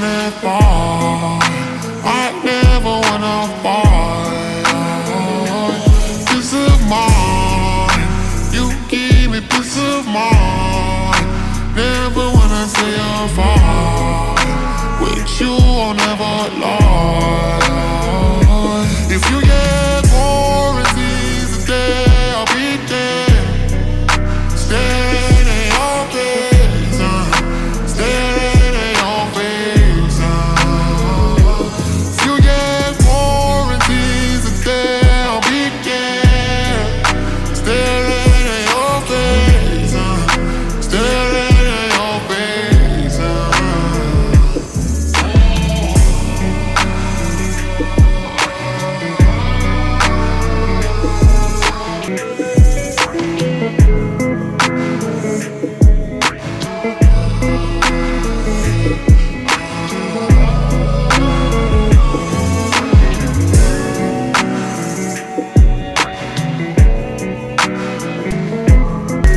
that fall. I never wanna fall. Peace of mind, you give me peace of mind. Never wanna say you're far. With you, I'll never lie.